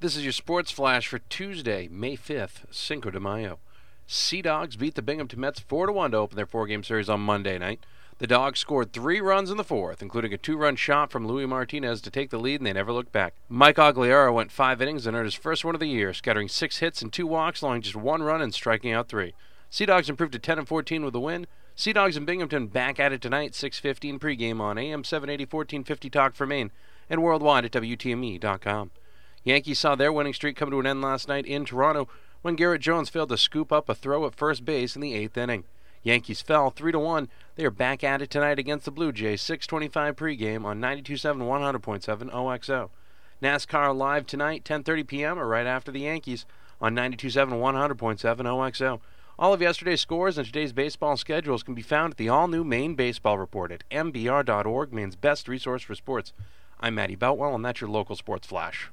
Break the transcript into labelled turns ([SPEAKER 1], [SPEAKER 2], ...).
[SPEAKER 1] This is your sports flash for Tuesday, May 5th, Cinco de Mayo. Sea Dogs beat the Binghamton Mets 4 1 to open their four game series on Monday night. The Dogs scored three runs in the fourth, including a two run shot from Louis Martinez to take the lead, and they never looked back. Mike Augliera went five innings and earned his first one of the year, scattering six hits and two walks, allowing just one run and striking out three. Sea Dogs improved to 10 and 14 with a win. Sea Dogs and Binghamton back at it tonight, 6:15 pregame on AM 780 1450 Talk for Maine and worldwide at WTME.com. Yankees saw their winning streak come to an end last night in Toronto when Garrett Jones failed to scoop up a throw at first base in the eighth inning. Yankees fell 3 to 1. They are back at it tonight against the Blue Jays, 625 pregame on 92.7 100.7 OXO. NASCAR live tonight, 10:30 p.m. or right after the Yankees on 92.7 100.7 OXO. All of yesterday's scores and today's baseball schedules can be found at the all-new Maine Baseball Report at mbr.org, Maine's best resource for sports. I'm Matty Boutwell, and that's your local sports flash.